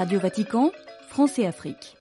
Radio Vatican, France et Afrique.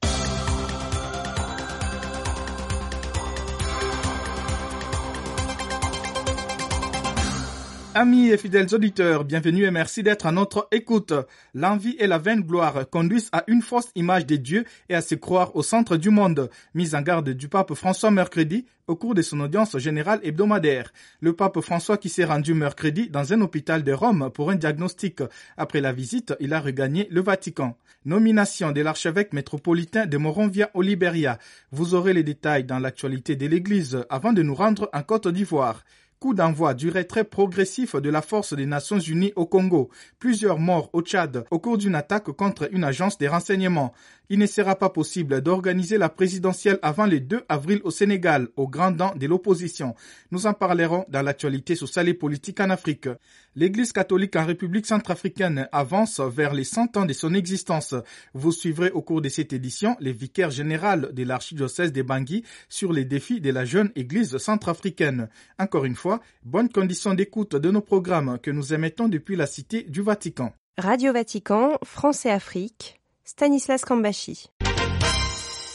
Amis et fidèles auditeurs, bienvenue et merci d'être à notre écoute. L'envie et la vaine gloire conduisent à une fausse image de Dieu et à se croire au centre du monde. Mise en garde du pape François mercredi au cours de son audience générale hebdomadaire. Le pape François qui s'est rendu mercredi dans un hôpital de Rome pour un diagnostic. Après la visite, il a regagné le Vatican. Nomination de l'archevêque métropolitain de Moronvia au Libéria. Vous aurez les détails dans l'actualité de l'Église avant de nous rendre en Côte d'Ivoire coup d'envoi du retrait progressif de la force des Nations Unies au Congo, plusieurs morts au Tchad au cours d'une attaque contre une agence des renseignements, il ne sera pas possible d'organiser la présidentielle avant le 2 avril au Sénégal, au grand dent de l'opposition. Nous en parlerons dans l'actualité sociale et politique en Afrique. L'Église catholique en République centrafricaine avance vers les 100 ans de son existence. Vous suivrez au cours de cette édition les vicaires général de l'archidiocèse de Bangui sur les défis de la jeune Église centrafricaine. Encore une fois, bonne condition d'écoute de nos programmes que nous émettons depuis la Cité du Vatican. Radio Vatican, France et Afrique. Stanislas Kambashi.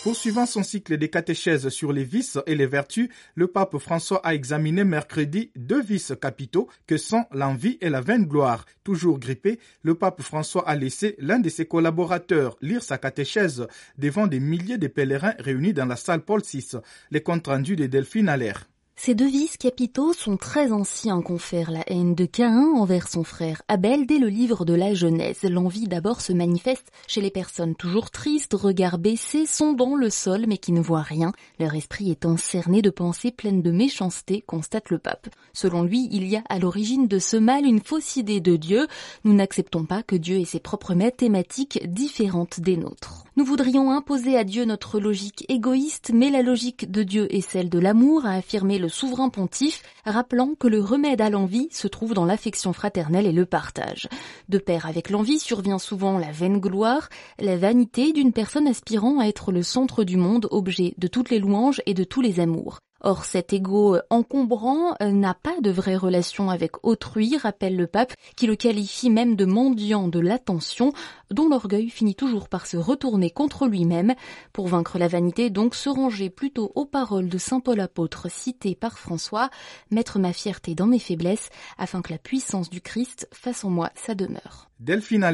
Poursuivant son cycle des catéchèses sur les vices et les vertus, le pape François a examiné mercredi deux vices capitaux que sont l'envie et la vaine gloire. Toujours grippé, le pape François a laissé l'un de ses collaborateurs lire sa catéchèse devant des milliers de pèlerins réunis dans la salle Paul VI. Les comptes rendus de Delphine Allaire. Ces deux vices capitaux sont très anciens, confère la haine de Caïn envers son frère Abel dès le livre de la Genèse. L'envie d'abord se manifeste chez les personnes toujours tristes, regard baissés, dans le sol mais qui ne voient rien, leur esprit étant cerné de pensées pleines de méchanceté, constate le pape. Selon lui, il y a à l'origine de ce mal une fausse idée de Dieu. Nous n'acceptons pas que Dieu ait ses propres mathématiques différentes des nôtres. Nous voudrions imposer à Dieu notre logique égoïste, mais la logique de Dieu est celle de l'amour, a affirmé le souverain pontife, rappelant que le remède à l'envie se trouve dans l'affection fraternelle et le partage. De pair avec l'envie survient souvent la vaine gloire, la vanité d'une personne aspirant à être le centre du monde, objet de toutes les louanges et de tous les amours. Or, cet ego encombrant euh, n'a pas de vraie relation avec autrui, rappelle le pape, qui le qualifie même de mendiant de l'attention, dont l'orgueil finit toujours par se retourner contre lui-même. Pour vaincre la vanité, donc, se ranger plutôt aux paroles de saint Paul apôtre citées par François, mettre ma fierté dans mes faiblesses, afin que la puissance du Christ fasse en moi sa demeure. Delphine.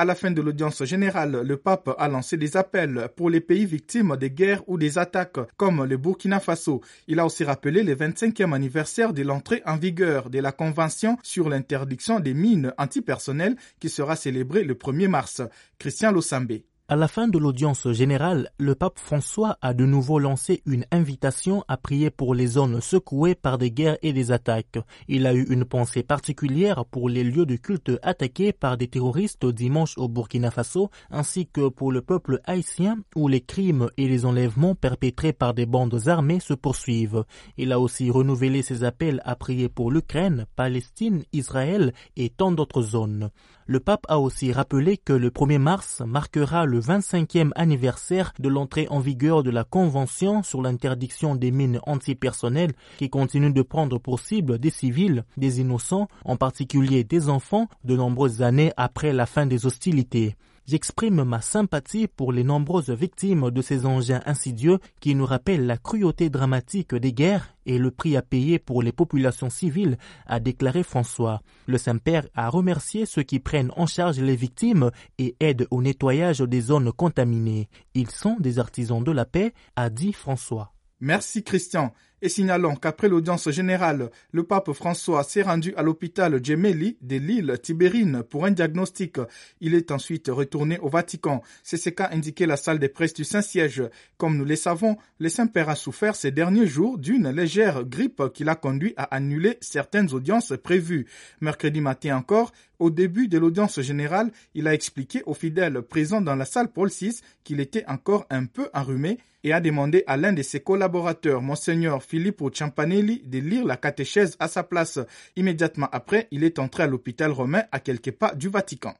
À la fin de l'audience générale, le pape a lancé des appels pour les pays victimes des guerres ou des attaques, comme le Burkina Faso. Il a aussi rappelé le 25e anniversaire de l'entrée en vigueur de la Convention sur l'interdiction des mines antipersonnelles qui sera célébrée le 1er mars. Christian Losambé. À la fin de l'audience générale, le pape François a de nouveau lancé une invitation à prier pour les zones secouées par des guerres et des attaques. Il a eu une pensée particulière pour les lieux de culte attaqués par des terroristes dimanche au Burkina Faso, ainsi que pour le peuple haïtien où les crimes et les enlèvements perpétrés par des bandes armées se poursuivent. Il a aussi renouvelé ses appels à prier pour l'Ukraine, Palestine, Israël et tant d'autres zones. Le pape a aussi rappelé que le 1er mars marquera le 25e anniversaire de l'entrée en vigueur de la Convention sur l'interdiction des mines antipersonnelles qui continue de prendre pour cible des civils, des innocents, en particulier des enfants, de nombreuses années après la fin des hostilités. J'exprime ma sympathie pour les nombreuses victimes de ces engins insidieux qui nous rappellent la cruauté dramatique des guerres et le prix à payer pour les populations civiles, a déclaré François. Le Saint-Père a remercié ceux qui prennent en charge les victimes et aident au nettoyage des zones contaminées. Ils sont des artisans de la paix, a dit François. Merci Christian. Et signalons qu'après l'audience générale, le pape François s'est rendu à l'hôpital Gemelli de l'île Tibérine pour un diagnostic. Il est ensuite retourné au Vatican. C'est ce qu'a indiqué la salle des presses du Saint-Siège. Comme nous le savons, le Saint-Père a souffert ces derniers jours d'une légère grippe qui l'a conduit à annuler certaines audiences prévues. Mercredi matin encore, au début de l'audience générale, il a expliqué aux fidèles présents dans la salle Paul VI qu'il était encore un peu enrhumé et a demandé à l'un de ses collaborateurs, Monseigneur Filippo Ciampanelli, de lire la catéchèse à sa place. Immédiatement après, il est entré à l'hôpital romain à quelques pas du Vatican.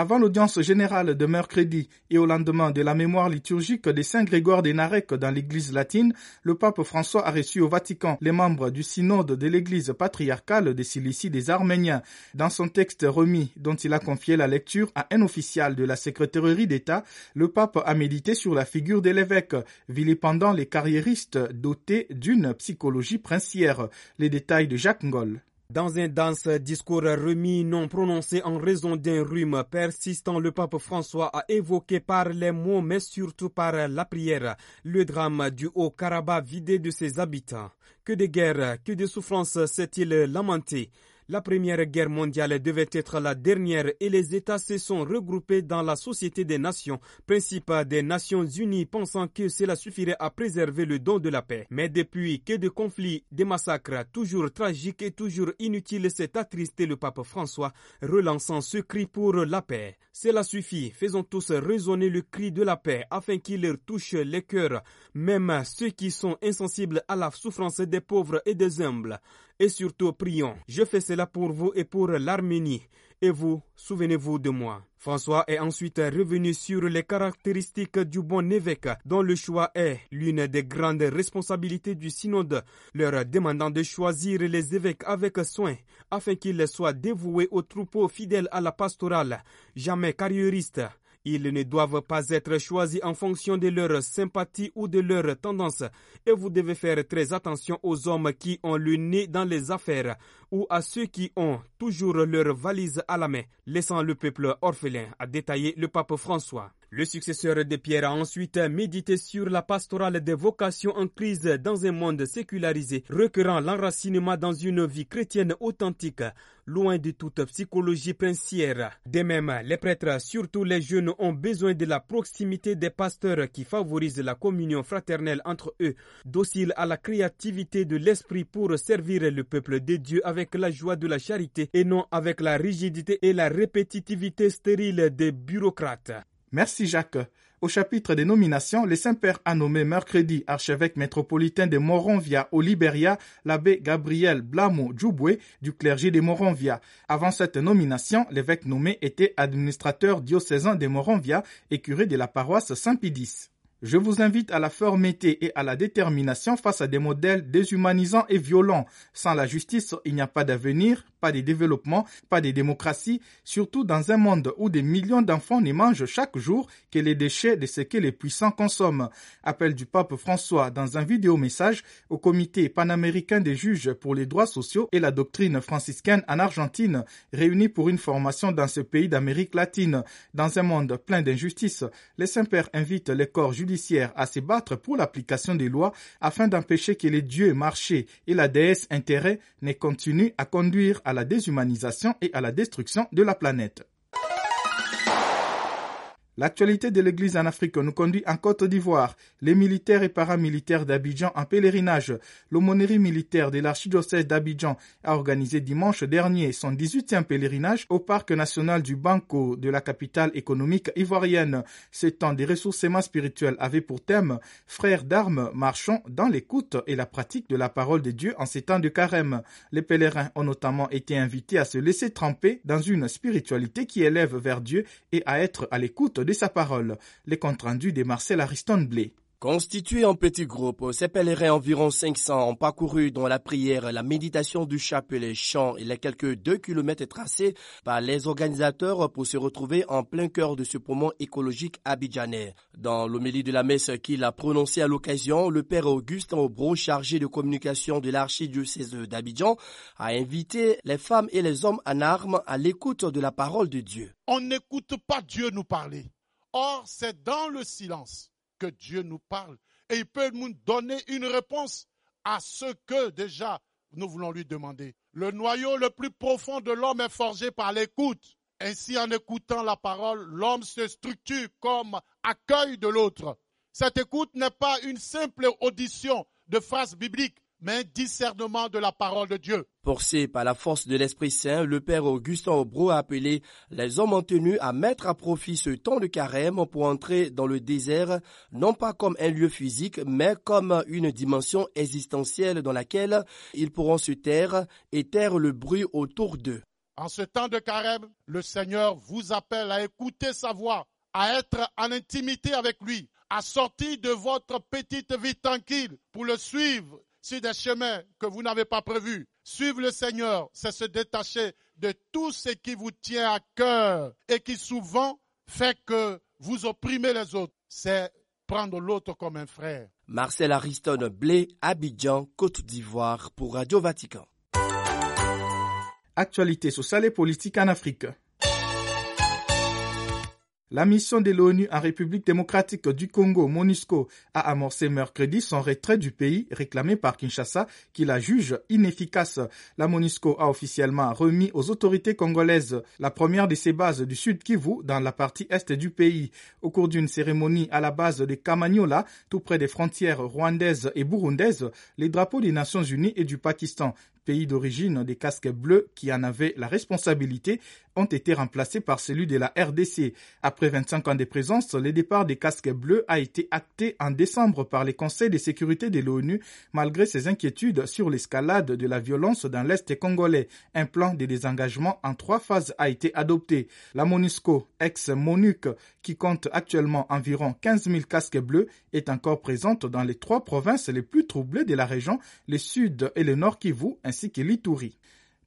Avant l'audience générale de mercredi et au lendemain de la mémoire liturgique des Saint Grégoire des Narek dans l'église latine, le pape François a reçu au Vatican les membres du synode de l'église patriarcale des Cilicie des Arméniens. Dans son texte remis, dont il a confié la lecture à un officiel de la secrétairerie d'État, le pape a médité sur la figure de l'évêque, vilipendant les carriéristes dotés d'une psychologie princière. Les détails de Jacques Ngoll. Dans un dense discours remis non prononcé en raison d'un rhume persistant, le pape François a évoqué par les mots, mais surtout par la prière, le drame du Haut-Karabakh vidé de ses habitants. Que de guerres, que de souffrances s'est-il lamenté? La Première Guerre mondiale devait être la dernière et les États se sont regroupés dans la Société des Nations, principe des Nations Unies, pensant que cela suffirait à préserver le don de la paix. Mais depuis que de conflits, des massacres toujours tragiques et toujours inutiles s'est attristé le pape François, relançant ce cri pour la paix. Cela suffit, faisons tous résonner le cri de la paix afin qu'il leur touche les cœurs, même ceux qui sont insensibles à la souffrance des pauvres et des humbles. Et surtout, prions. Je fais cela pour vous et pour l'Arménie. Et vous, souvenez-vous de moi. François est ensuite revenu sur les caractéristiques du bon évêque, dont le choix est l'une des grandes responsabilités du synode, leur demandant de choisir les évêques avec soin, afin qu'ils soient dévoués aux troupeaux fidèles à la pastorale, jamais carriéristes, ils ne doivent pas être choisis en fonction de leur sympathie ou de leur tendance. Et vous devez faire très attention aux hommes qui ont le nez dans les affaires ou à ceux qui ont toujours leur valise à la main, laissant le peuple orphelin, a détaillé le pape François. Le successeur de Pierre a ensuite médité sur la pastorale des vocations en crise dans un monde sécularisé, requérant l'enracinement dans une vie chrétienne authentique, loin de toute psychologie princière. De même, les prêtres, surtout les jeunes, ont besoin de la proximité des pasteurs qui favorisent la communion fraternelle entre eux, dociles à la créativité de l'esprit pour servir le peuple de Dieu avec la joie de la charité et non avec la rigidité et la répétitivité stérile des bureaucrates. Merci Jacques. Au chapitre des nominations, le Saint-Père a nommé mercredi archevêque métropolitain de Moronvia au Liberia l'abbé Gabriel Blamo Djouboué du clergé de Moronvia. Avant cette nomination, l'évêque nommé était administrateur diocésain de Moronvia et curé de la paroisse Saint-Pédis. Je vous invite à la fermeté et à la détermination face à des modèles déshumanisants et violents. Sans la justice, il n'y a pas d'avenir, pas de développement, pas de démocratie, surtout dans un monde où des millions d'enfants ne mangent chaque jour que les déchets de ce que les puissants consomment. Appel du pape François dans un vidéo message au comité panaméricain des juges pour les droits sociaux et la doctrine franciscaine en Argentine, réunis pour une formation dans ce pays d'Amérique latine. Dans un monde plein d'injustices, les saints-pères invitent les corps judiciaires à se battre pour l'application des lois afin d'empêcher que les dieux marchés et la déesse intérêt ne continuent à conduire à la déshumanisation et à la destruction de la planète. L'actualité de l'Église en Afrique nous conduit en Côte d'Ivoire. Les militaires et paramilitaires d'Abidjan en pèlerinage. L'aumônerie militaire de l'archidiocèse d'Abidjan a organisé dimanche dernier son 18e pèlerinage au parc national du Banco de la capitale économique ivoirienne. Ce temps des ressourcements spirituels avait pour thème Frères d'armes, marchons dans l'écoute et la pratique de la parole de Dieu en ces temps de carême. Les pèlerins ont notamment été invités à se laisser tremper dans une spiritualité qui élève vers Dieu et à être à l'écoute de sa parole. Les comptes rendus de Marcel Ariston Blé. Constitués en petits groupes, ces pèlerins environ 500 ont parcouru dans la prière, la méditation du chapelet, chant et les quelques deux kilomètres tracés par les organisateurs pour se retrouver en plein cœur de ce poumon écologique abidjanais. Dans l'homélie de la messe qu'il a prononcée à l'occasion, le père Augustin Aubro, chargé de communication de l'archidiocèse d'Abidjan, a invité les femmes et les hommes en armes à l'écoute de la parole de Dieu. On n'écoute pas Dieu nous parler. Or, c'est dans le silence que Dieu nous parle. Et il peut nous donner une réponse à ce que déjà nous voulons lui demander. Le noyau le plus profond de l'homme est forgé par l'écoute. Ainsi, en écoutant la parole, l'homme se structure comme accueil de l'autre. Cette écoute n'est pas une simple audition de phrases bibliques, mais discernement de la parole de Dieu. Forcé par la force de l'Esprit Saint, le Père Augustin Aubro a appelé les hommes en tenue à mettre à profit ce temps de carême pour entrer dans le désert, non pas comme un lieu physique, mais comme une dimension existentielle dans laquelle ils pourront se taire et taire le bruit autour d'eux. En ce temps de carême, le Seigneur vous appelle à écouter sa voix, à être en intimité avec lui, à sortir de votre petite vie tranquille pour le suivre sur des chemins que vous n'avez pas prévus. Suivre le Seigneur, c'est se détacher de tout ce qui vous tient à cœur et qui souvent fait que vous opprimez les autres. C'est prendre l'autre comme un frère. Marcel Ariston Blé, Abidjan, Côte d'Ivoire pour Radio Vatican. Actualité sociale et politique en Afrique. La mission de l'ONU en République démocratique du Congo, MONUSCO, a amorcé mercredi son retrait du pays réclamé par Kinshasa qui la juge inefficace. La MONUSCO a officiellement remis aux autorités congolaises la première de ses bases du Sud Kivu dans la partie est du pays. Au cours d'une cérémonie à la base de Kamanyola, tout près des frontières rwandaises et burundaises, les drapeaux des Nations Unies et du Pakistan pays d'origine des casques bleus qui en avaient la responsabilité ont été remplacés par celui de la RDC. Après 25 ans de présence, le départ des casques bleus a été acté en décembre par les conseils de sécurité de l'ONU malgré ses inquiétudes sur l'escalade de la violence dans l'Est congolais. Un plan de désengagement en trois phases a été adopté. La MONUSCO, ex-MONUC, qui compte actuellement environ 15 000 casques bleus, est encore présente dans les trois provinces les plus troublées de la région, le Sud et le Nord Kivu, ainsi l'Ituri.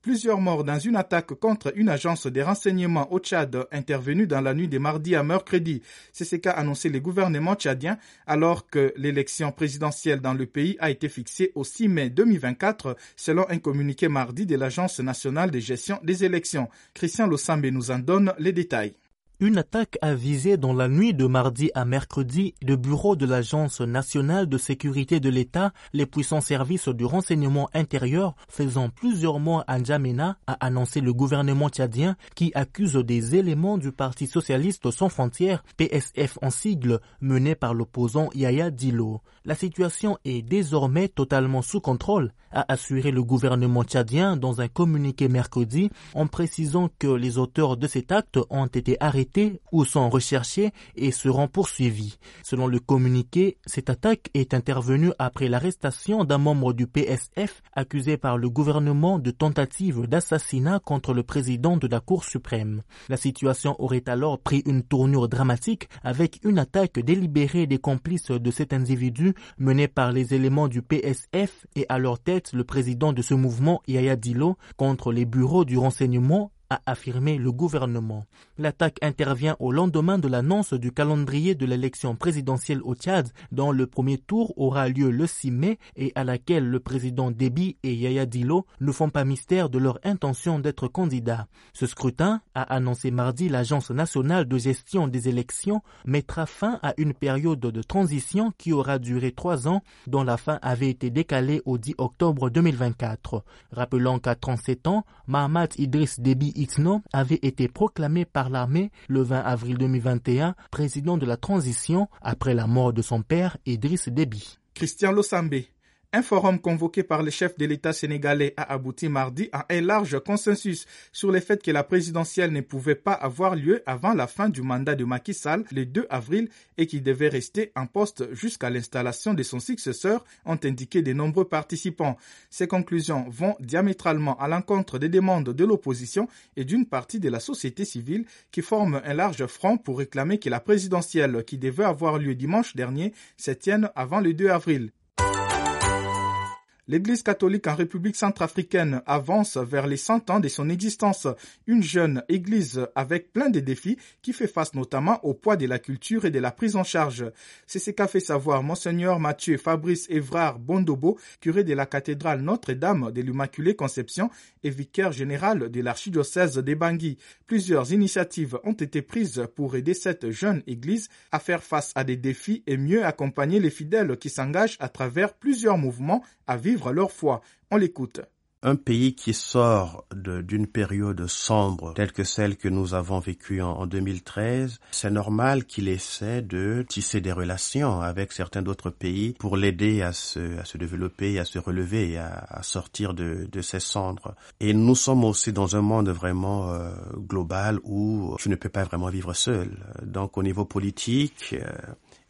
Plusieurs morts dans une attaque contre une agence de renseignement au Tchad intervenue dans la nuit de mardi à mercredi. C'est ce qu'a annoncé le gouvernement tchadien alors que l'élection présidentielle dans le pays a été fixée au 6 mai 2024 selon un communiqué mardi de l'Agence nationale de gestion des élections. Christian Lossambe nous en donne les détails. Une attaque a visé dans la nuit de mardi à mercredi le bureau de l'Agence nationale de sécurité de l'État, les puissants services du renseignement intérieur faisant plusieurs mois à N'Djamena, a annoncé le gouvernement tchadien qui accuse des éléments du Parti socialiste sans frontières, PSF en sigle, mené par l'opposant Yaya Dilo. La situation est désormais totalement sous contrôle, a assuré le gouvernement tchadien dans un communiqué mercredi en précisant que les auteurs de cet acte ont été arrêtés ou sont recherchés et seront poursuivis. Selon le communiqué, cette attaque est intervenue après l'arrestation d'un membre du PSF accusé par le gouvernement de tentative d'assassinat contre le président de la Cour suprême. La situation aurait alors pris une tournure dramatique avec une attaque délibérée des complices de cet individu menée par les éléments du PSF et à leur tête le président de ce mouvement Yaya Dilo contre les bureaux du renseignement a affirmé le gouvernement. L'attaque intervient au lendemain de l'annonce du calendrier de l'élection présidentielle au Tchad, dont le premier tour aura lieu le 6 mai et à laquelle le président Déby et Yaya Dilo ne font pas mystère de leur intention d'être candidats. Ce scrutin, a annoncé mardi l'Agence nationale de gestion des élections, mettra fin à une période de transition qui aura duré trois ans, dont la fin avait été décalée au 10 octobre 2024. Rappelons qu'à 37 ans, Mahamat Idriss Déby Itno avait été proclamé par l'armée le 20 avril 2021 président de la transition après la mort de son père Idriss Déby. Christian Losambe. Un forum convoqué par le chef de l'État sénégalais a abouti mardi à un large consensus sur le fait que la présidentielle ne pouvait pas avoir lieu avant la fin du mandat de Macky Sall le 2 avril et qu'il devait rester en poste jusqu'à l'installation de son successeur, ont indiqué de nombreux participants. Ces conclusions vont diamétralement à l'encontre des demandes de l'opposition et d'une partie de la société civile qui forment un large front pour réclamer que la présidentielle qui devait avoir lieu dimanche dernier se tienne avant le 2 avril. L'Église catholique en République centrafricaine avance vers les 100 ans de son existence. Une jeune Église avec plein de défis qui fait face notamment au poids de la culture et de la prise en charge. C'est ce qu'a fait savoir Monseigneur Mathieu Fabrice Évrard Bondobo, curé de la cathédrale Notre-Dame de l'Immaculée Conception et vicaire général de l'archidiocèse des Bangui. Plusieurs initiatives ont été prises pour aider cette jeune Église à faire face à des défis et mieux accompagner les fidèles qui s'engagent à travers plusieurs mouvements à vivre leur foi. On l'écoute. Un pays qui sort d'une période sombre telle que celle que nous avons vécue en, 2013, c'est normal qu'il essaie de tisser des relations avec certains d'autres pays pour l'aider à se, développer, à se relever, à, à sortir de, de ces cendres. Et nous sommes aussi dans un monde vraiment euh, global où tu ne peux pas vraiment vivre seul. Donc au niveau politique, euh,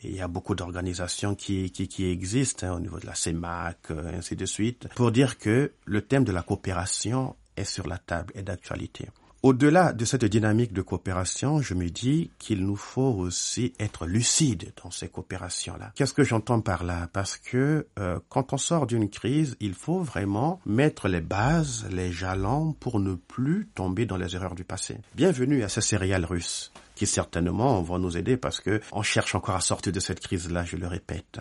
il y a beaucoup d'organisations qui, qui, qui, existent hein, au niveau de la CEMAC, euh, ainsi de suite, pour dire que le thème de la coopération est sur la table, est d'actualité. Au-delà de cette dynamique de coopération, je me dis qu'il nous faut aussi être lucide dans ces coopérations-là. Qu'est-ce que j'entends par là? Parce que euh, quand on sort d'une crise, il faut vraiment mettre les bases, les jalons pour ne plus tomber dans les erreurs du passé. Bienvenue à ces céréales russes qui certainement vont nous aider parce que on cherche encore à sortir de cette crise-là, je le répète.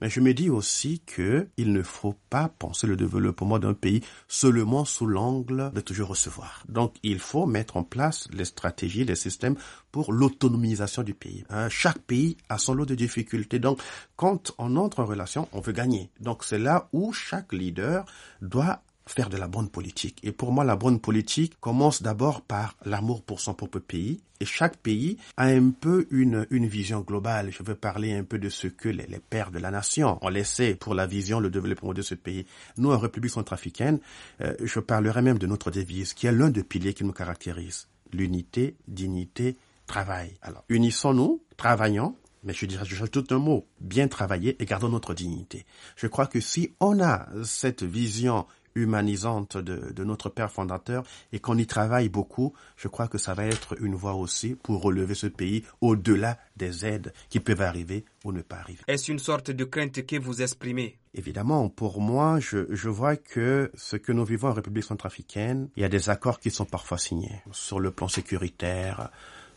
Mais je me dis aussi que il ne faut pas penser le développement d'un pays seulement sous l'angle de toujours recevoir. Donc, il faut mettre en place les stratégies, les systèmes pour l'autonomisation du pays. Hein, chaque pays a son lot de difficultés. Donc, quand on entre en relation, on veut gagner. Donc, c'est là où chaque leader doit faire de la bonne politique. Et pour moi, la bonne politique commence d'abord par l'amour pour son propre pays. Et chaque pays a un peu une, une vision globale. Je veux parler un peu de ce que les, les pères de la nation ont laissé pour la vision, le développement de ce pays. Nous, en République centrafricaine, euh, je parlerai même de notre devise, qui est l'un des piliers qui nous caractérise. L'unité, dignité, travail. Alors, unissons-nous, travaillons, mais je dirais, j'ajoute un mot, bien travailler et gardons notre dignité. Je crois que si on a cette vision humanisante de, de, notre père fondateur et qu'on y travaille beaucoup, je crois que ça va être une voie aussi pour relever ce pays au-delà des aides qui peuvent arriver ou ne pas arriver. Est-ce une sorte de crainte que vous exprimez? Évidemment, pour moi, je, je vois que ce que nous vivons en République centrafricaine, il y a des accords qui sont parfois signés sur le plan sécuritaire,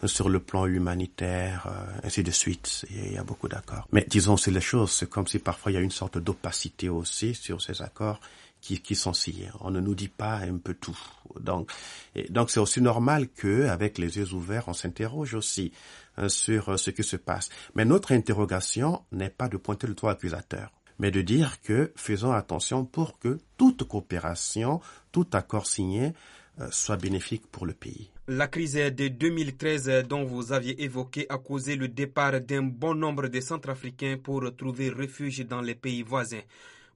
sur le plan humanitaire, euh, ainsi de suite. Il y a beaucoup d'accords. Mais disons, c'est les choses. C'est comme si parfois il y a une sorte d'opacité aussi sur ces accords qui, qui sont signés. On ne nous dit pas un peu tout. Donc, et donc c'est aussi normal que, avec les yeux ouverts, on s'interroge aussi hein, sur euh, ce qui se passe. Mais notre interrogation n'est pas de pointer le doigt accusateur mais de dire que faisons attention pour que toute coopération, tout accord signé euh, soit bénéfique pour le pays. La crise de 2013 dont vous aviez évoqué a causé le départ d'un bon nombre de Centrafricains pour trouver refuge dans les pays voisins.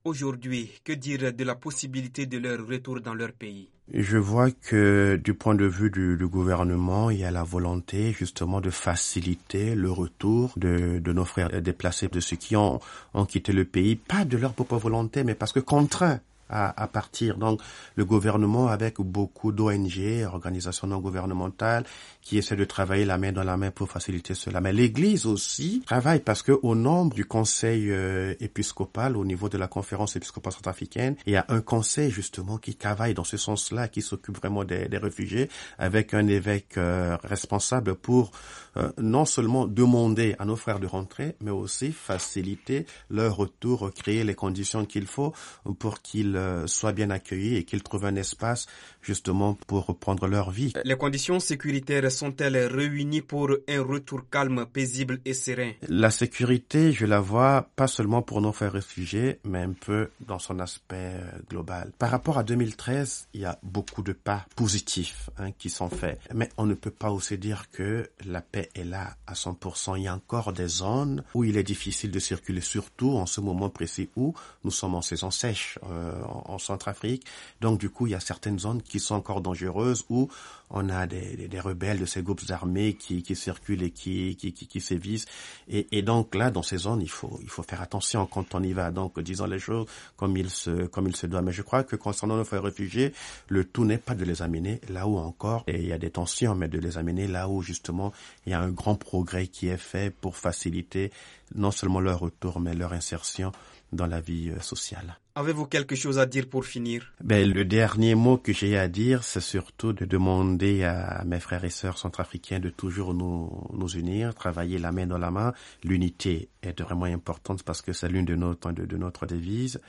Aujourd'hui, que dire de la possibilité de leur retour dans leur pays? Je vois que du point de vue du, gouvernement, il y a la volonté justement de faciliter le retour de, de nos frères déplacés, de ceux qui ont, ont quitté le pays, pas de leur propre volonté, mais parce que contraints à, à, partir. Donc, le gouvernement, avec beaucoup d'ONG, organisations non gouvernementales, qui essaient de travailler la main dans la main pour faciliter cela. Mais l'Église aussi travaille parce que au nombre du conseil euh, épiscopal, au niveau de la conférence épiscopale centrafricaine, il y a un conseil justement qui travaille dans ce sens-là, qui s'occupe vraiment des, des, réfugiés, avec un évêque euh, responsable pour euh, non seulement demander à nos frères de rentrer, mais aussi faciliter leur retour, créer les conditions qu'il faut pour qu'ils soient bien accueillis et qu'ils trouvent un espace justement pour reprendre leur vie. Les conditions sécuritaires sont-elles réunies pour un retour calme, paisible et serein? La sécurité, je la vois pas seulement pour nos frères réfugiés, mais un peu dans son aspect global. Par rapport à 2013, il y a beaucoup de pas positifs hein, qui sont faits, mais on ne peut pas aussi dire que la paix est là à 100%. Il y a encore des zones où il est difficile de circuler, surtout en ce moment précis où nous sommes en saison sèche euh, en, en Centrafrique. Donc du coup, il y a certaines zones qui sont encore dangereuses où on a des, rebelles de ces groupes armés qui, circulent et qui, qui, qui, sévissent. Et, et, donc là, dans ces zones, il faut, il faut faire attention quand on y va. Donc, disons les choses comme il se, comme il se doit. Mais je crois que concernant nos frères réfugiés, le tout n'est pas de les amener là où encore et il y a des tensions, mais de les amener là où justement il y a un grand progrès qui est fait pour faciliter non seulement leur retour, mais leur insertion dans la vie sociale. Avez-vous quelque chose à dire pour finir? Ben, Le dernier mot que j'ai à dire, c'est surtout de demander à mes frères et sœurs centrafricains de toujours nous, nous unir, travailler la main dans la main. L'unité est vraiment importante parce que c'est l'une de notre, de, de notre devise.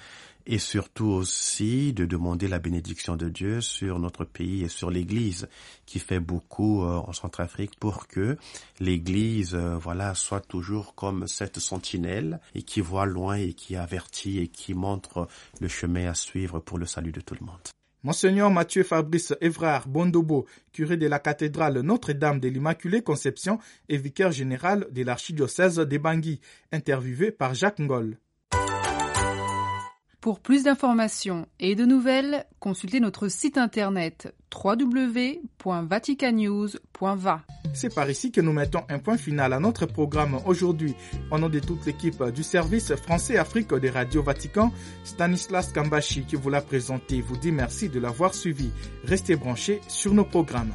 Et surtout aussi de demander la bénédiction de Dieu sur notre pays et sur l'Église qui fait beaucoup euh, en Centrafrique pour que l'Église, euh, voilà, soit toujours comme cette sentinelle et qui voit loin et qui avertit et qui montre le chemin à suivre pour le salut de tout le monde. Monseigneur Mathieu Fabrice Évrard Bondobo, curé de la cathédrale Notre-Dame de l'Immaculée Conception et vicaire général de l'archidiocèse de Bangui, interviewé par Jacques Ngol. Pour plus d'informations et de nouvelles, consultez notre site internet www.vaticanews.va. C'est par ici que nous mettons un point final à notre programme aujourd'hui. Au nom de toute l'équipe du service français Afrique des radios Vatican, Stanislas Kambashi qui vous l'a présenté vous dit merci de l'avoir suivi. Restez branchés sur nos programmes.